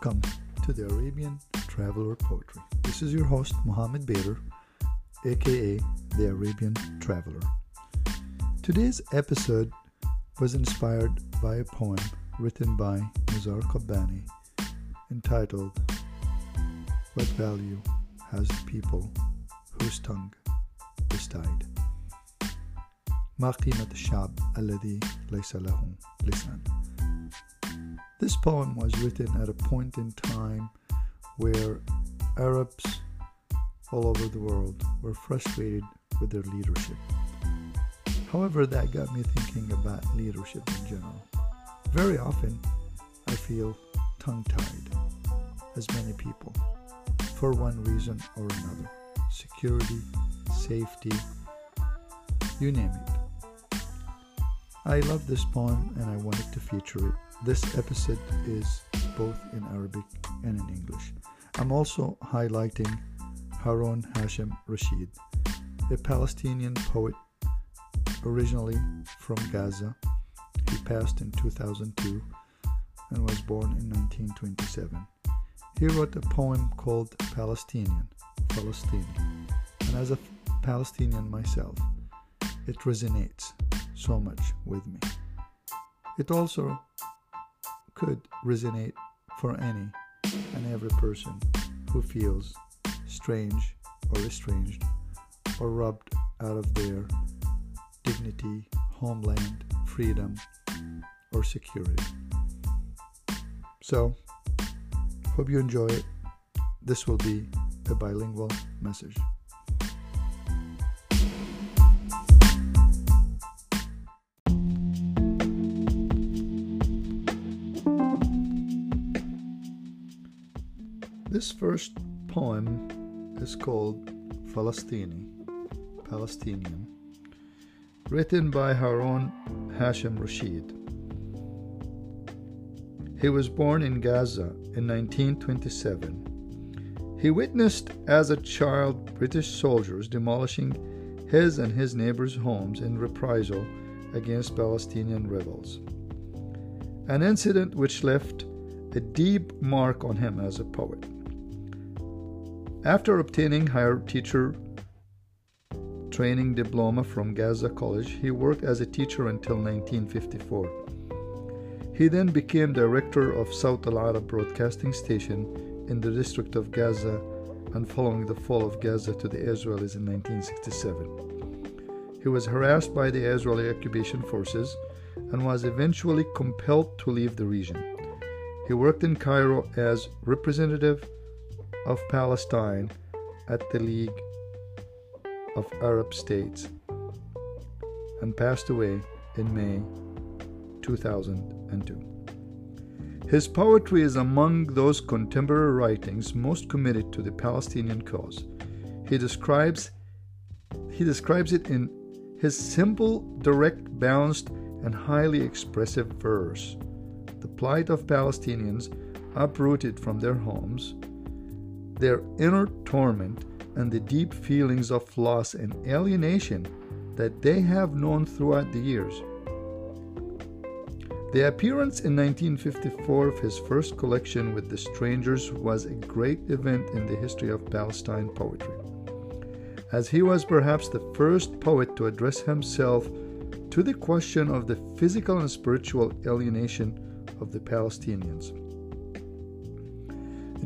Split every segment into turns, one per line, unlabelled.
Welcome to the Arabian Traveler Poetry. This is your host, Mohammed Bader, aka the Arabian Traveler. Today's episode was inspired by a poem written by Nizar Qabbani entitled What Value Has the People Whose Tongue is Tied? ما قيمة الشعب الذي ليس له لسان this poem was written at a point in time where Arabs all over the world were frustrated with their leadership. However, that got me thinking about leadership in general. Very often, I feel tongue tied, as many people, for one reason or another security, safety, you name it. I love this poem and I wanted to this episode is both in Arabic and in English. I'm also highlighting Harun Hashim Rashid, a Palestinian poet originally from Gaza. He passed in 2002 and was born in 1927. He wrote a poem called Palestinian, Palestini, and as a Palestinian myself, it resonates so much with me. It also could resonate for any and every person who feels strange or estranged or robbed out of their dignity, homeland, freedom, or security. So, hope you enjoy it. This will be a bilingual message. This first poem is called Falastini, Palestinian, written by Harun Hashim Rashid. He was born in Gaza in 1927. He witnessed as a child British soldiers demolishing his and his neighbors' homes in reprisal against Palestinian rebels. An incident which left a deep mark on him as a poet. After obtaining higher teacher training diploma from Gaza College, he worked as a teacher until 1954. He then became director of Sawt Al Arab Broadcasting Station in the district of Gaza and following the fall of Gaza to the Israelis in 1967. He was harassed by the Israeli occupation forces and was eventually compelled to leave the region. He worked in Cairo as representative of Palestine at the League of Arab States and passed away in May 2002. His poetry is among those contemporary writings most committed to the Palestinian cause. He describes he describes it in his simple, direct, balanced, and highly expressive verse. The plight of Palestinians uprooted from their homes, their inner torment and the deep feelings of loss and alienation that they have known throughout the years. The appearance in 1954 of his first collection with the Strangers was a great event in the history of Palestine poetry, as he was perhaps the first poet to address himself to the question of the physical and spiritual alienation of the Palestinians.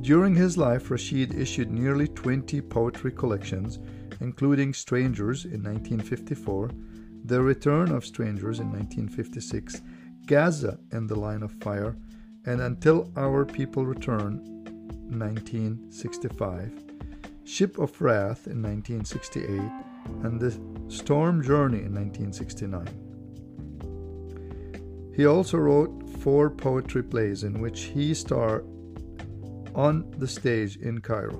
During his life, Rashid issued nearly 20 poetry collections, including Strangers in 1954, The Return of Strangers in 1956, Gaza in the Line of Fire, and Until Our People Return 1965, Ship of Wrath in 1968, and The Storm Journey in 1969. He also wrote four poetry plays in which he starred on the stage in Cairo.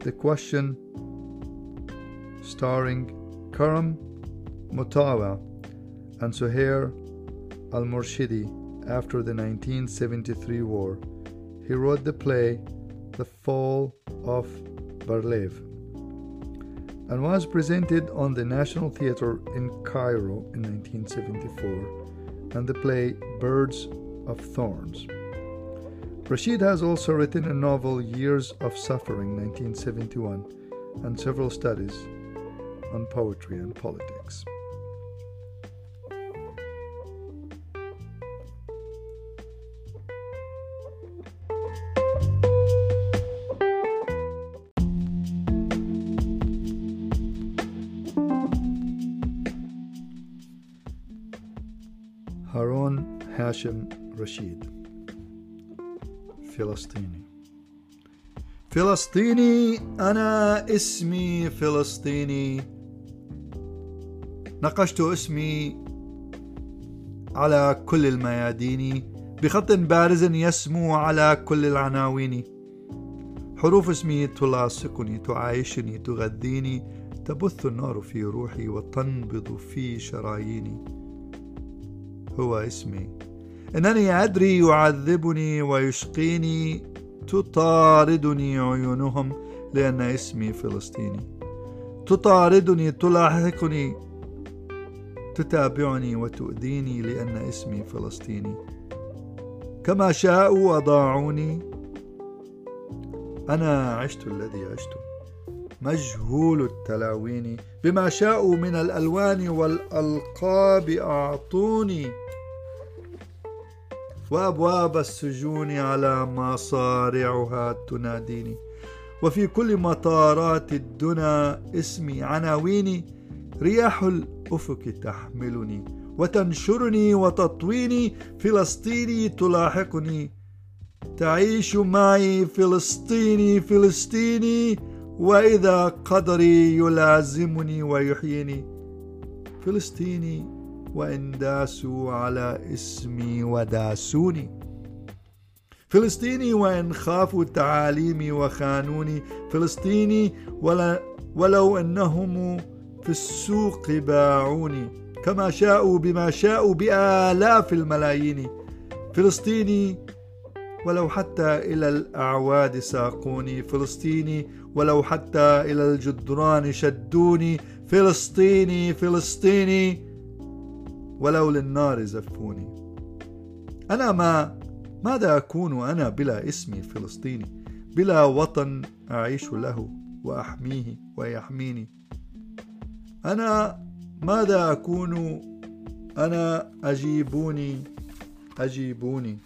The Question, starring Karam Motawa and Suhair al Murshidi after the 1973 war. He wrote the play The Fall of Bar-Lev and was presented on the National Theatre in Cairo in 1974 and the play Birds of Thorns. Rashid has also written a novel, Years of Suffering, 1971, and several studies on poetry and politics. Harun Hashim Rashid فلسطيني. فلسطيني أنا اسمي فلسطيني. نقشت اسمي على كل الميادين. بخط بارز يسمو على كل العناوين. حروف اسمي تلاصقني تعايشني تغذيني. تبث النار في روحي وتنبض في شراييني. هو اسمي. إنني أدري يعذبني ويشقيني تطاردني عيونهم لأن اسمي فلسطيني. تطاردني تلاحقني تتابعني وتؤذيني لأن اسمي فلسطيني. كما شاءوا أضاعوني أنا عشت الذي عشت. مجهول التلاوين. بما شاءوا من الألوان والألقاب أعطوني. وابواب السجون على مصارعها تناديني. وفي كل مطارات الدنا اسمي عناويني رياح الأفق تحملني وتنشرني وتطويني فلسطيني تلاحقني. تعيش معي فلسطيني فلسطيني وإذا قدري يلازمني ويحييني. فلسطيني وإن داسوا على إسمي وداسوني. فلسطيني وإن خافوا تعاليمي وخانوني. فلسطيني ولو أنهم في السوق باعوني. كما شاءوا بما شاءوا بآلاف الملايين. فلسطيني ولو حتى إلى الأعواد ساقوني. فلسطيني ولو حتى إلى الجدران شدوني. فلسطيني فلسطيني ولو للنار زفوني. أنا ما ماذا أكون أنا بلا اسمي فلسطيني بلا وطن أعيش له وأحميه ويحميني؟ أنا ماذا أكون أنا أجيبوني أجيبوني؟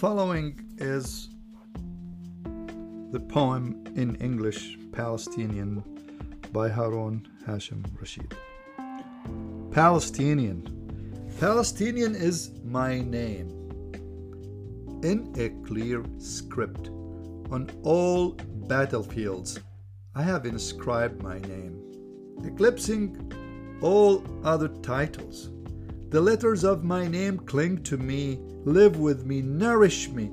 Following is the poem in English Palestinian by Harun Hashim Rashid. Palestinian. Palestinian is my name. In a clear script on all battlefields, I have inscribed my name, eclipsing all other titles. The letters of my name cling to me, live with me, nourish me,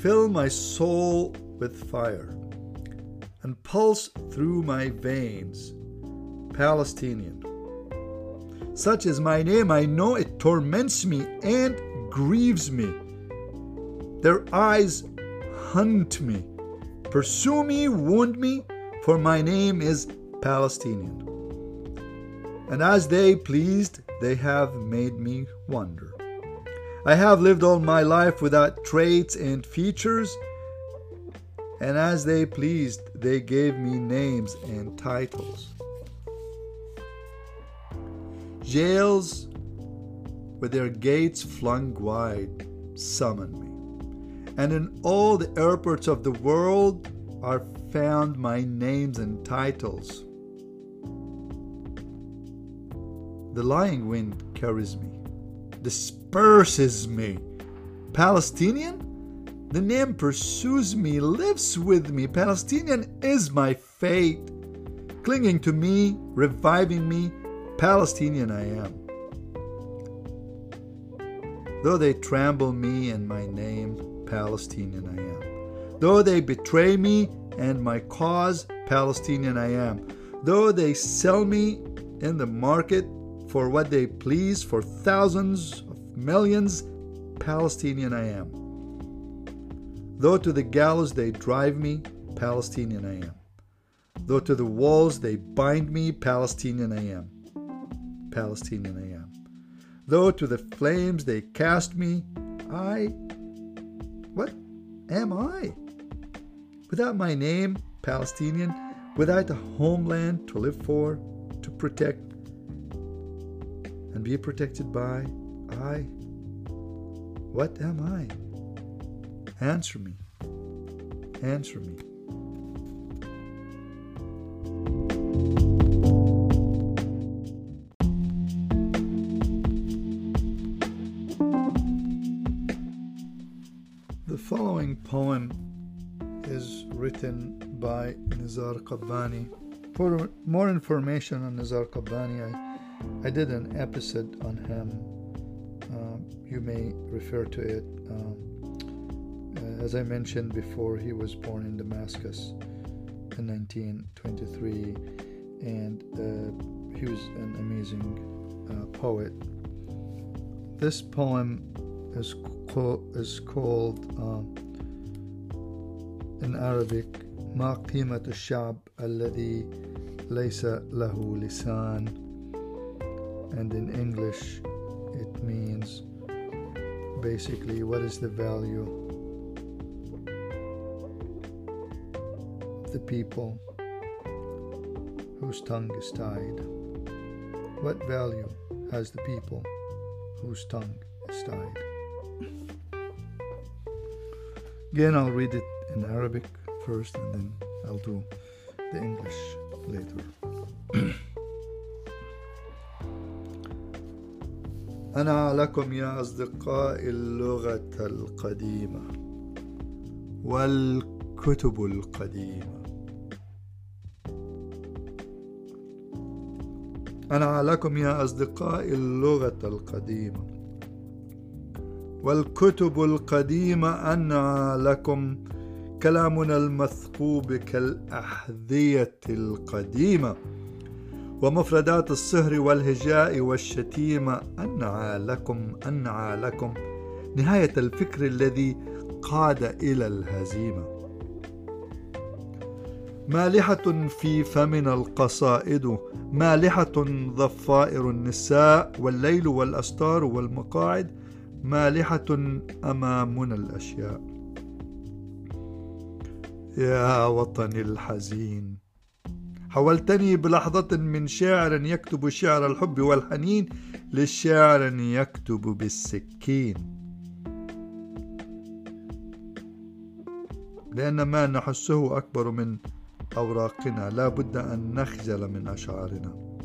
fill my soul with fire, and pulse through my veins. Palestinian. Such is my name, I know it torments me and grieves me. Their eyes hunt me, pursue me, wound me, for my name is Palestinian. And as they pleased, they have made me wonder. I have lived all my life without traits and features, and as they pleased, they gave me names and titles. Jails with their gates flung wide summon me, and in all the airports of the world are found my names and titles. The lying wind carries me, disperses me. Palestinian? The name pursues me, lives with me. Palestinian is my fate. Clinging to me, reviving me, Palestinian I am. Though they trample me and my name, Palestinian I am. Though they betray me and my cause, Palestinian I am. Though they sell me in the market for what they please for thousands of millions, Palestinian I am. Though to the gallows they drive me, Palestinian I am. Though to the walls they bind me, Palestinian I am. Palestinian I am. Though to the flames they cast me, I. What am I? Without my name, Palestinian, without a homeland to live for, to protect, and be protected by, I. What am I? Answer me. Answer me. The following poem is written by Nizar Qabbani. For more information on Nizar Qabbani, I, I did an episode on him. Um, you may refer to it. Um, uh, as I mentioned before, he was born in Damascus in 1923, and uh, he was an amazing uh, poet. This poem is, co- is called in Arabic ما قيمة الشعب الذي ليس له لسان and in English it means basically what is the value? Of the people whose tongue is tied. What value has the people whose tongue is tied? Again I'll read it in Arabic first and then I'll do the English later. أنا لكم يا أصدقائي اللغة القديمة والكتب القديمة. أنا لكم يا أصدقائي اللغة القديمة والكتب القديمة أنا لكم كلامنا المثقوب كالأحذية القديمة. ومفردات الصهر والهجاء والشتيمة أنعى لكم أنعى لكم. نهاية الفكر الذي قاد إلى الهزيمة. مالحة في فمنا القصائد مالحة ضفائر النساء والليل والأستار والمقاعد مالحة أمامنا الأشياء. يا وطني الحزين. حولتني بلحظة من شاعر يكتب شعر الحب والحنين لشاعر يكتب بالسكين. لأن ما نحسه أكبر من أوراقنا لا بد أن نخجل من أشعارنا.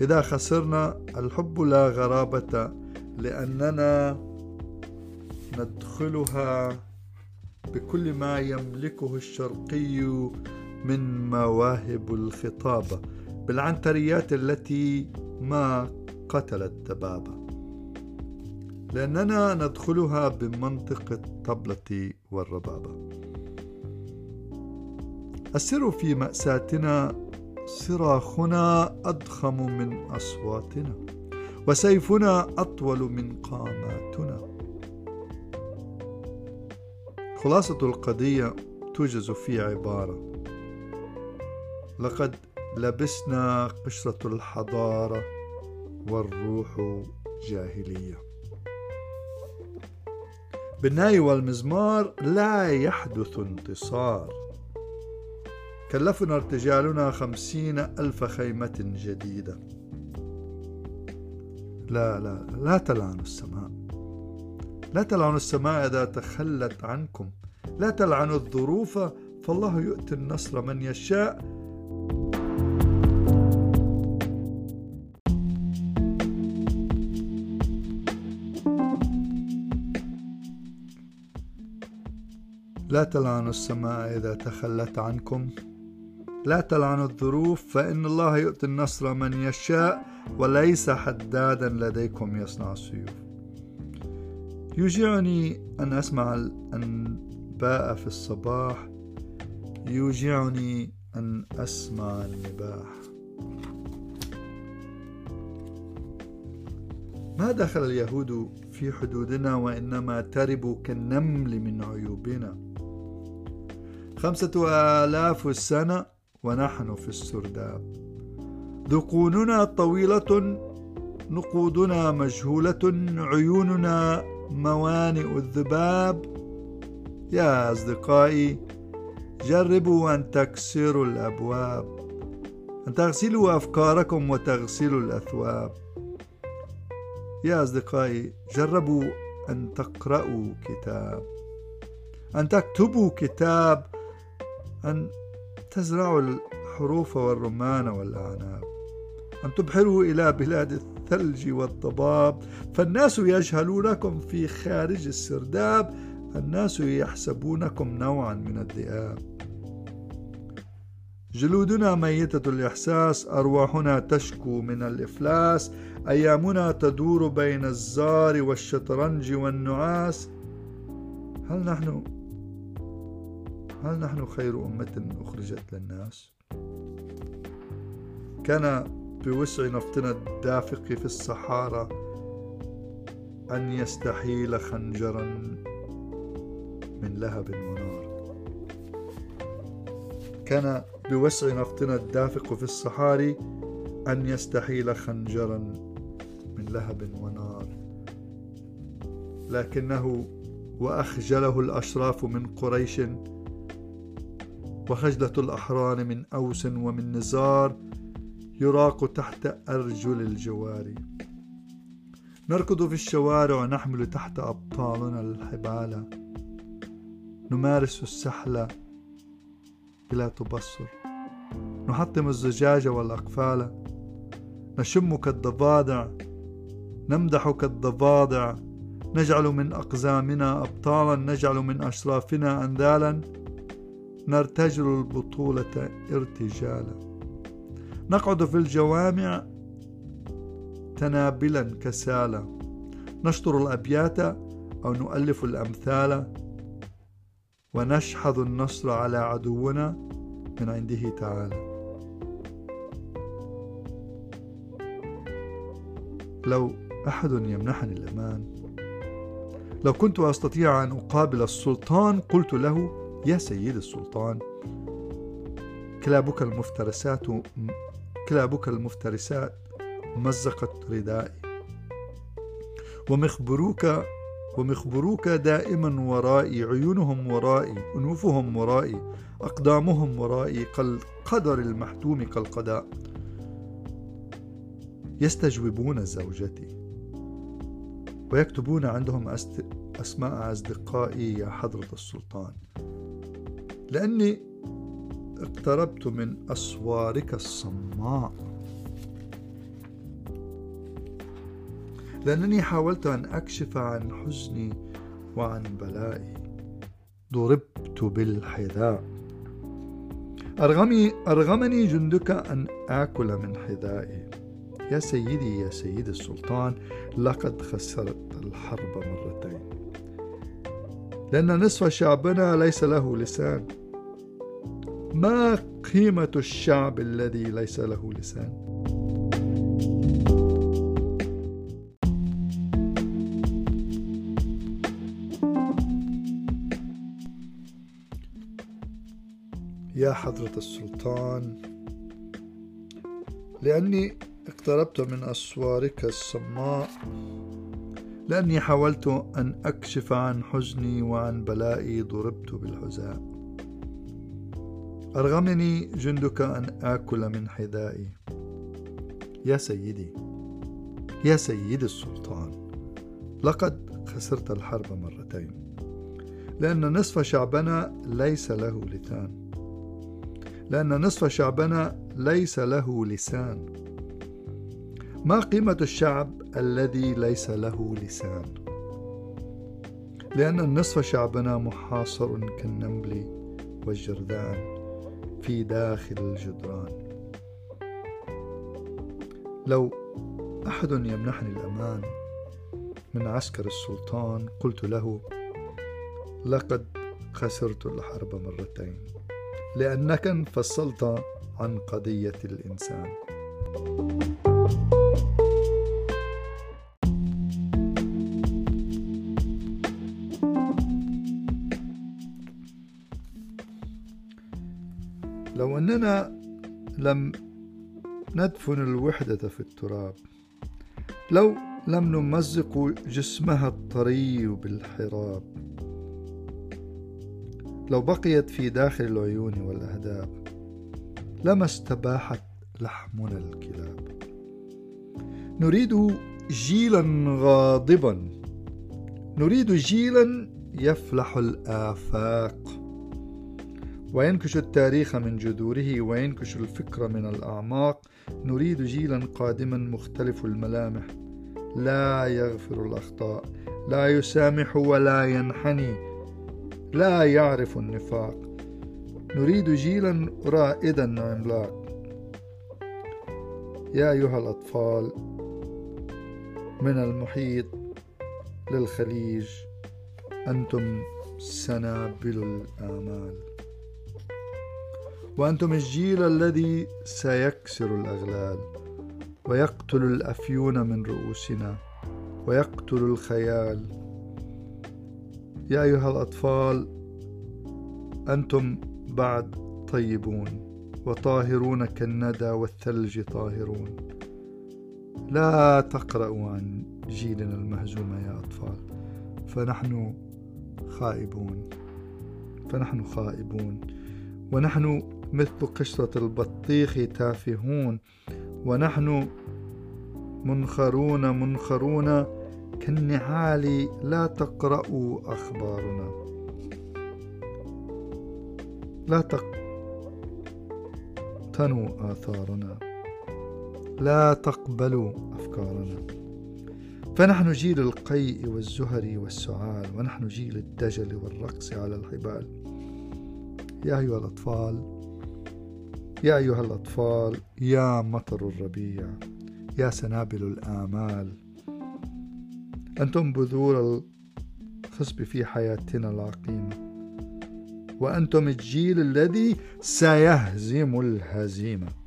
إذا خسرنا الحب لا غرابة لأننا ندخلها بكل ما يملكه الشرقي من مواهب الخطابه بالعنتريات التي ما قتلت دبابه لأننا ندخلها بمنطق الطبلة والربابة. السر في مأساتنا صراخنا أضخم من أصواتنا وسيفنا أطول من قاماتنا. خلاصة القضية توجز في عبارة. لقد لبسنا قشرة الحضارة والروح جاهلية. بالناي والمزمار لا يحدث انتصار. كلفنا ارتجالنا خمسين ألف خيمة جديدة. لا لا لا تلعنوا السماء. لا تلعنوا السماء إذا تخلت عنكم. لا تلعنوا الظروف فالله يؤتي النصر من يشاء. لا تلعنوا السماء إذا تخلت عنكم. لا تلعنوا الظروف فإن الله يؤتي النصر من يشاء وليس حدادا لديكم يصنع السيوف. يوجعني أن أسمع الأنباء في الصباح. يوجعني أن أسمع النباح. ما دخل اليهود في حدودنا وإنما تربوا كالنمل من عيوبنا. خمسة آلاف سنة ونحن في السرداب. ذقوننا طويلة نقودنا مجهولة عيوننا موانئ الذباب. يا أصدقائي جربوا أن تكسروا الأبواب أن تغسلوا أفكاركم وتغسلوا الأثواب. يا أصدقائي جربوا أن تقرأوا كتاب أن تكتبوا كتاب أن تزرعوا الحروف والرمان والأعناب أن تبحروا إلى بلاد الثلج والضباب. فالناس يجهلونكم في خارج السرداب الناس يحسبونكم نوعا من الذئاب. جلودنا ميتة الإحساس أرواحنا تشكو من الإفلاس. أيامنا تدور بين الزار والشطرنج والنعاس. هل نحن هل نحن خير أمة أخرجت للناس؟ كان بوسع نفطنا الدافق في الصحارى أن يستحيل خنجرا من لهب ونار كان بوسع نفطنا الدافق في الصحاري أن يستحيل خنجرا من لهب ونار لكنه وأخجله الأشراف من قريش وخجلة الأحرار من أوس ومن نزار يراق تحت أرجل الجواري نركض في الشوارع ونحمل تحت أبطالنا الحبال. نمارس السحلة بلا تبصر. نحطم الزجاج والأقفال. نشم كالضفادع. نمدح كالضفادع. نجعل من أقزامنا أبطالا. نجعل من أشرافنا أنذالا نرتجل البطولة ارتجالا. نقعد في الجوامع تنابلا كسالا. نشطر الأبيات أو نؤلف الأمثال. ونشحذ النصر على عدونا من عنده تعالى. لو أحد يمنحني الأمان. لو كنت أستطيع أن أقابل السلطان قلت له يا سيد السلطان كلابك المفترسات كلابك المفترسات مزقت ردائي ومخبروك ومخبروك دائما ورائي عيونهم ورائي أنوفهم ورائي أقدامهم ورائي كالقدر المحتوم كالقضاء يستجوبون زوجتي ويكتبون عندهم. أسماء أصدقائي يا حضرة السلطان لأني اقتربت من أسوارك الصماء. لأنني حاولت أن أكشف عن حزني وعن بلائي. ضربت بالحذاء. أرغمي أرغمني جندك أن آكل من حذائي. يا سيدي يا سيد السلطان لقد خسرت الحرب مرتين. لأن نصف شعبنا ليس له لسان. ما قيمة الشعب الذي ليس له لسان؟ يا حضرة السلطان لأني اقتربت من أسوارك الصماء لأني حاولت أن أكشف عن حزني وعن بلائي ضربت بالحزاء أرغمني جندك أن آكل من حذائي. يا سيدي يا سيدي السلطان لقد خسرت الحرب مرتين لأن نصف شعبنا ليس له لسان. لأن نصف شعبنا ليس له لسان. ما قيمة الشعب الذي ليس له لسان؟ لأن النصف شعبنا محاصر كالنمل والجرذان في داخل الجدران. لو أحد يمنحني الأمان من عسكر السلطان قلت له لقد خسرت الحرب مرتين لأنك انفصلت عن قضية الإنسان. أننا لم ندفن الوحدة في التراب. لو لم نمزق جسمها الطري بالحراب لو بقيت في داخل العيون والأهداب لما استباحت لحمنا الكلاب. نريد جيلا غاضبا. نريد جيلا يفلح الآفاق. وينكش التاريخ من جذوره وينكش الفكر من الأعماق. نريد جيلا قادما مختلف الملامح. لا يغفر الأخطاء. لا يسامح ولا ينحني. لا يعرف النفاق. نريد جيلا رائدا عملاق. يا أيها الأطفال من المحيط للخليج أنتم سنابل الآمال وأنتم الجيل الذي سيكسر الأغلال ويقتل الأفيون من رؤوسنا ويقتل الخيال. يا أيها الأطفال أنتم بعد طيبون وطاهرون كالندى والثلج طاهرون. لا تقرأوا عن جيلنا المهزوم يا أطفال فنحن خائبون. فنحن خائبون. ونحن مثل قشرة البطيخ تافهون. ونحن منخرون منخرون. كالنعال لا تقرأوا أخبارنا. لا تقتنوا آثارنا. لا تقبلوا أفكارنا. فنحن جيل القيء والزهر والسعال. ونحن جيل الدجل والرقص على الحبال. يا أيها الأطفال يا أيها الأطفال يا مطر الربيع يا سنابل الآمال. أنتم بذور الخصب في حياتنا العقيمة وأنتم الجيل الذي سيهزم الهزيمة.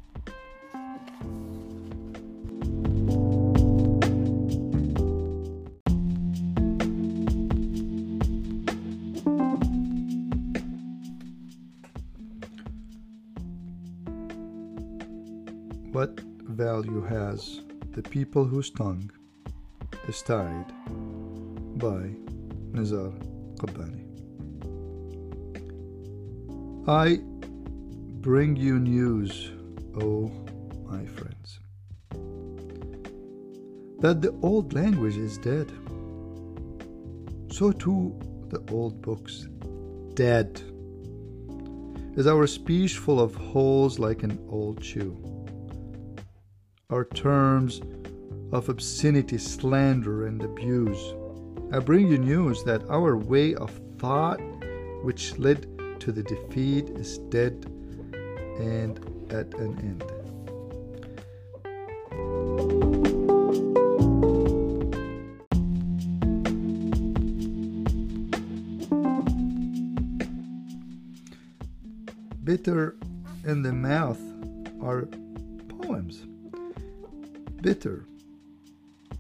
What value has the people whose tongue is tied by Nizar Qabbani? I bring you news, O oh my friends, that the old language is dead. So too the old books, dead. Is our speech full of holes like an old shoe? Are terms of obscenity, slander, and abuse. I bring you news that our way of thought, which led to the defeat, is dead and at an end.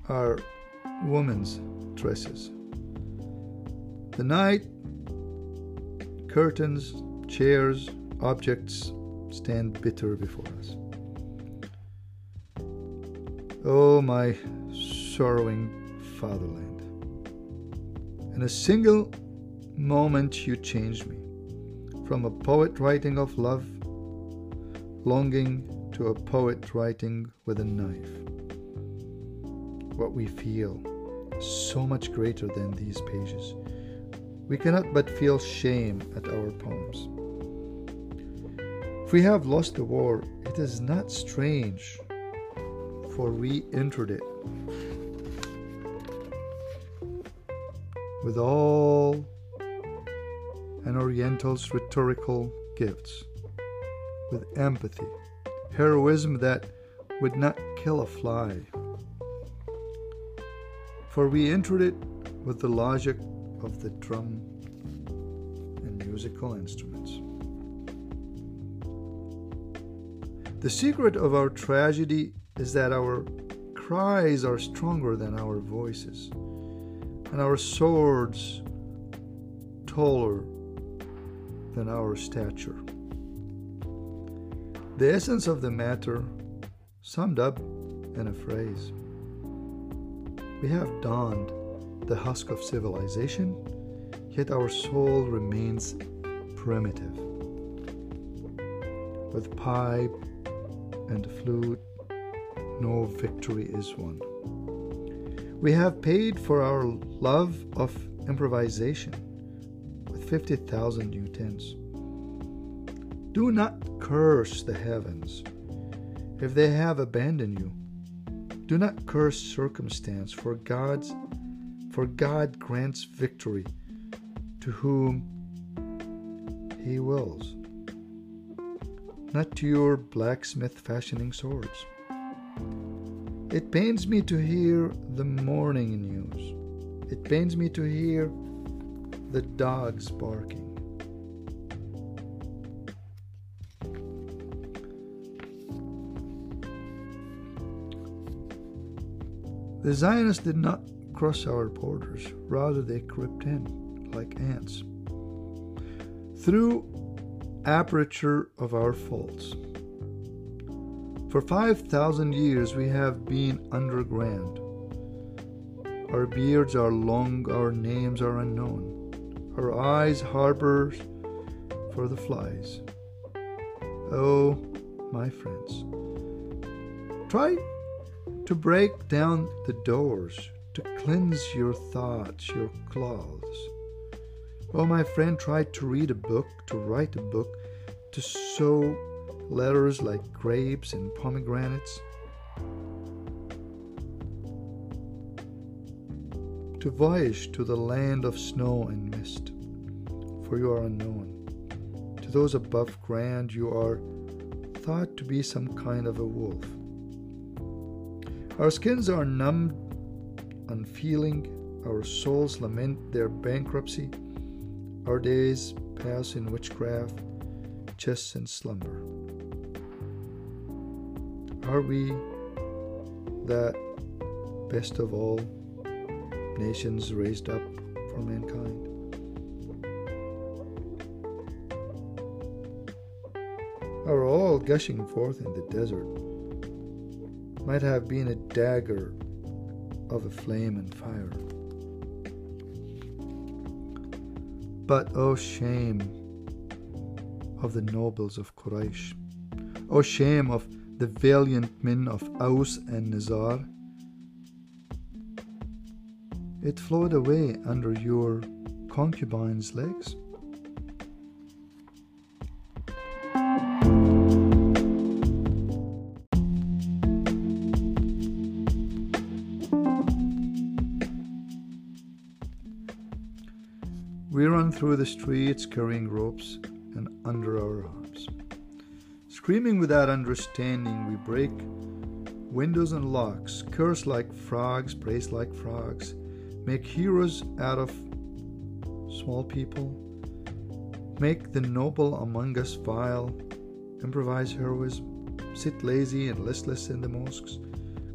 Are women's dresses. The night, curtains, chairs, objects stand bitter before us. Oh, my sorrowing fatherland. In a single moment, you changed me from a poet writing of love, longing to a poet writing with a knife what we feel so much greater than these pages. We cannot but feel shame at our poems. If we have lost the war, it is not strange, for we entered it with all an Oriental's rhetorical gifts, with empathy, heroism that would not kill a fly for we entered it with the logic of the drum and musical instruments. The secret of our tragedy is that our cries are stronger than our voices, and our swords taller than our stature. The essence of the matter summed up in a phrase. We have donned the husk of civilization, yet our soul remains primitive. With pipe and flute, no victory is won. We have paid for our love of improvisation with 50,000 new tens. Do not curse the heavens if they have abandoned you. Do not curse circumstance, for God's for God grants victory to whom he wills, not to your blacksmith fashioning swords. It pains me to hear the morning news. It pains me to hear the dogs barking. The Zionists did not cross our borders, rather, they crept in like ants through aperture of our faults. For 5,000 years we have been underground. Our beards are long, our names are unknown. Our eyes harbors for the flies. Oh, my friends, try to break down the doors, to cleanse your thoughts, your clothes. Oh, my friend, try to read a book, to write a book, to sow letters like grapes and pomegranates, to voyage to the land of snow and mist, for you are unknown. To those above ground, you are thought to be some kind of a wolf. Our skins are numb, unfeeling, our souls lament their bankruptcy, our days pass in witchcraft, chess, and slumber. Are we that best of all nations raised up for mankind? Are all gushing forth in the desert might have been a dagger of a flame and fire. But oh shame of the nobles of Quraysh, oh shame of the valiant men of Aus and Nizar. It flowed away under your concubine's legs. Through the streets carrying ropes and under our arms. Screaming without understanding, we break windows and locks, curse like frogs, praise like frogs, make heroes out of small people, make the noble among us vile, improvise heroism, sit lazy and listless in the mosques,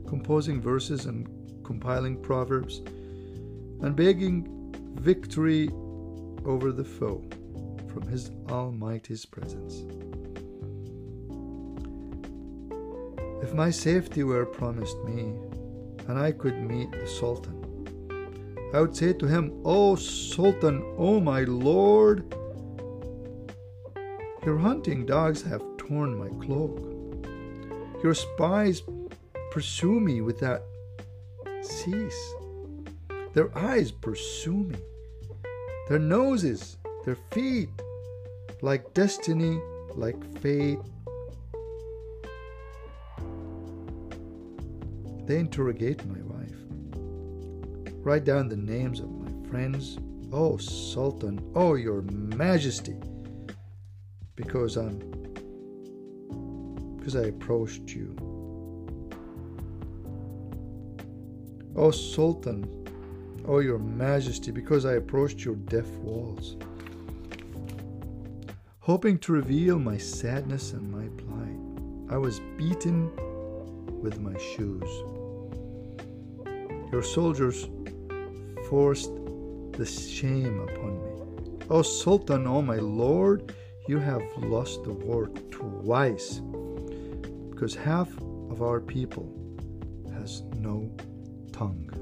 composing verses and compiling proverbs, and begging victory over the foe from his Almighty's presence. If my safety were promised me, and I could meet the Sultan, I would say to him, O Sultan, O my Lord, your hunting dogs have torn my cloak. Your spies pursue me without cease. Their eyes pursue me their noses, their feet, like destiny, like fate. They interrogate my wife. Write down the names of my friends. Oh, Sultan, oh, your majesty. Because I'm because I approached you. Oh, Sultan, O your majesty, because I approached your deaf walls, hoping to reveal my sadness and my plight. I was beaten with my shoes. Your soldiers forced the shame upon me. O Sultan, O my lord, you have lost the war twice. because half of our people has no tongue.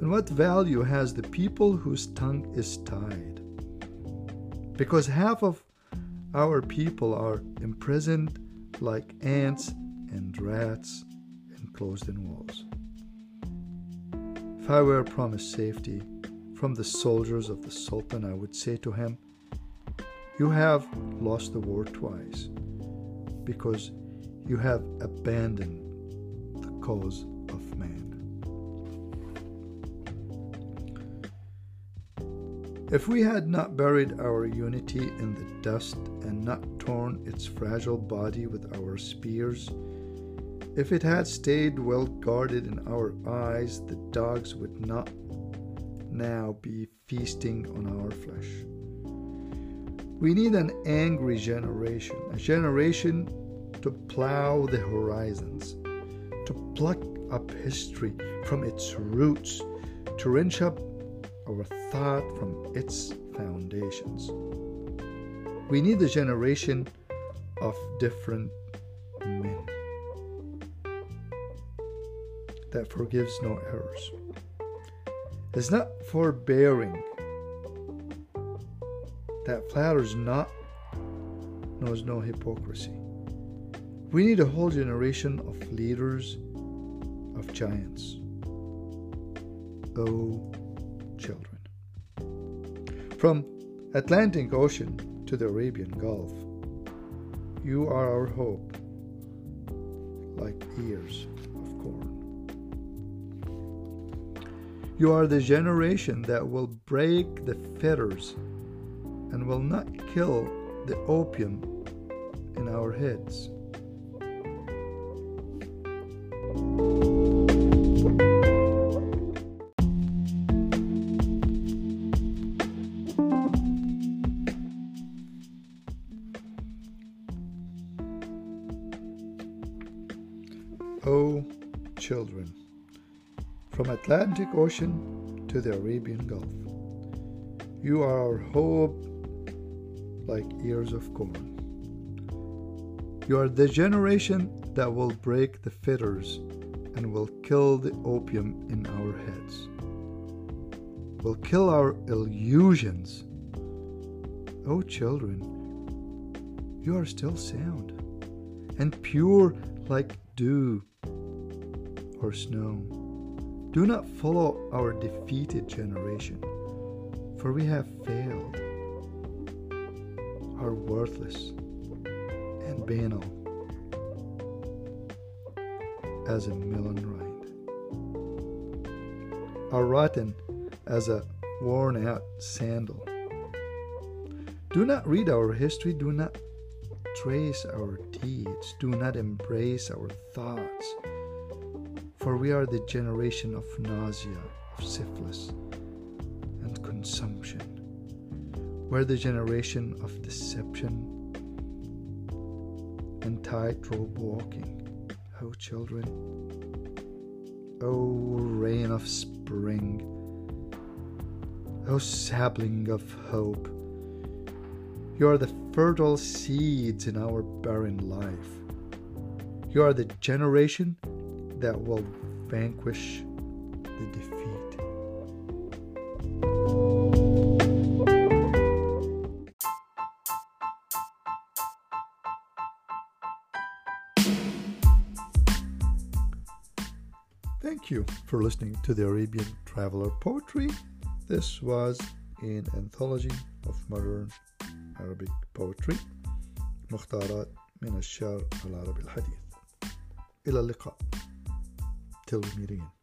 And what value has the people whose tongue is tied? Because half of our people are imprisoned like ants and rats enclosed in walls. If I were promised safety from the soldiers of the Sultan, I would say to him, You have lost the war twice because you have abandoned the cause If we had not buried our unity in the dust and not torn its fragile body with our spears, if it had stayed well guarded in our eyes, the dogs would not now be feasting on our flesh. We need an angry generation, a generation to plow the horizons, to pluck up history from its roots, to wrench up our thought from its foundations. We need a generation of different men that forgives no errors, It's not forbearing, that flatters not, knows no hypocrisy. We need a whole generation of leaders, of giants. Oh, children. From Atlantic Ocean to the Arabian Gulf, you are our hope, like ears of corn. You are the generation that will break the fetters and will not kill the opium in our heads. O children, from Atlantic Ocean to the Arabian Gulf, you are our hope like ears of corn. You are the generation that will break the fetters and will kill the opium in our heads, will kill our illusions. Oh, children, you are still sound and pure like dew or snow. Do not follow our defeated generation, for we have failed, are worthless and banal as a melon rind, are rotten as a worn out sandal. Do not read our history, do not trace our deeds, do not embrace our thoughts for we are the generation of nausea, of syphilis, and consumption. We're the generation of deception and tightrope walking. Oh, children. Oh, rain of spring. Oh, sapling of hope. You are the fertile seeds in our barren life. You are the generation that will vanquish the defeat. Thank you for listening to the Arabian Traveler Poetry. This was an anthology of modern Arabic poetry مختارات من الشعر العربي الحديث إلى اللقاء till we meet again.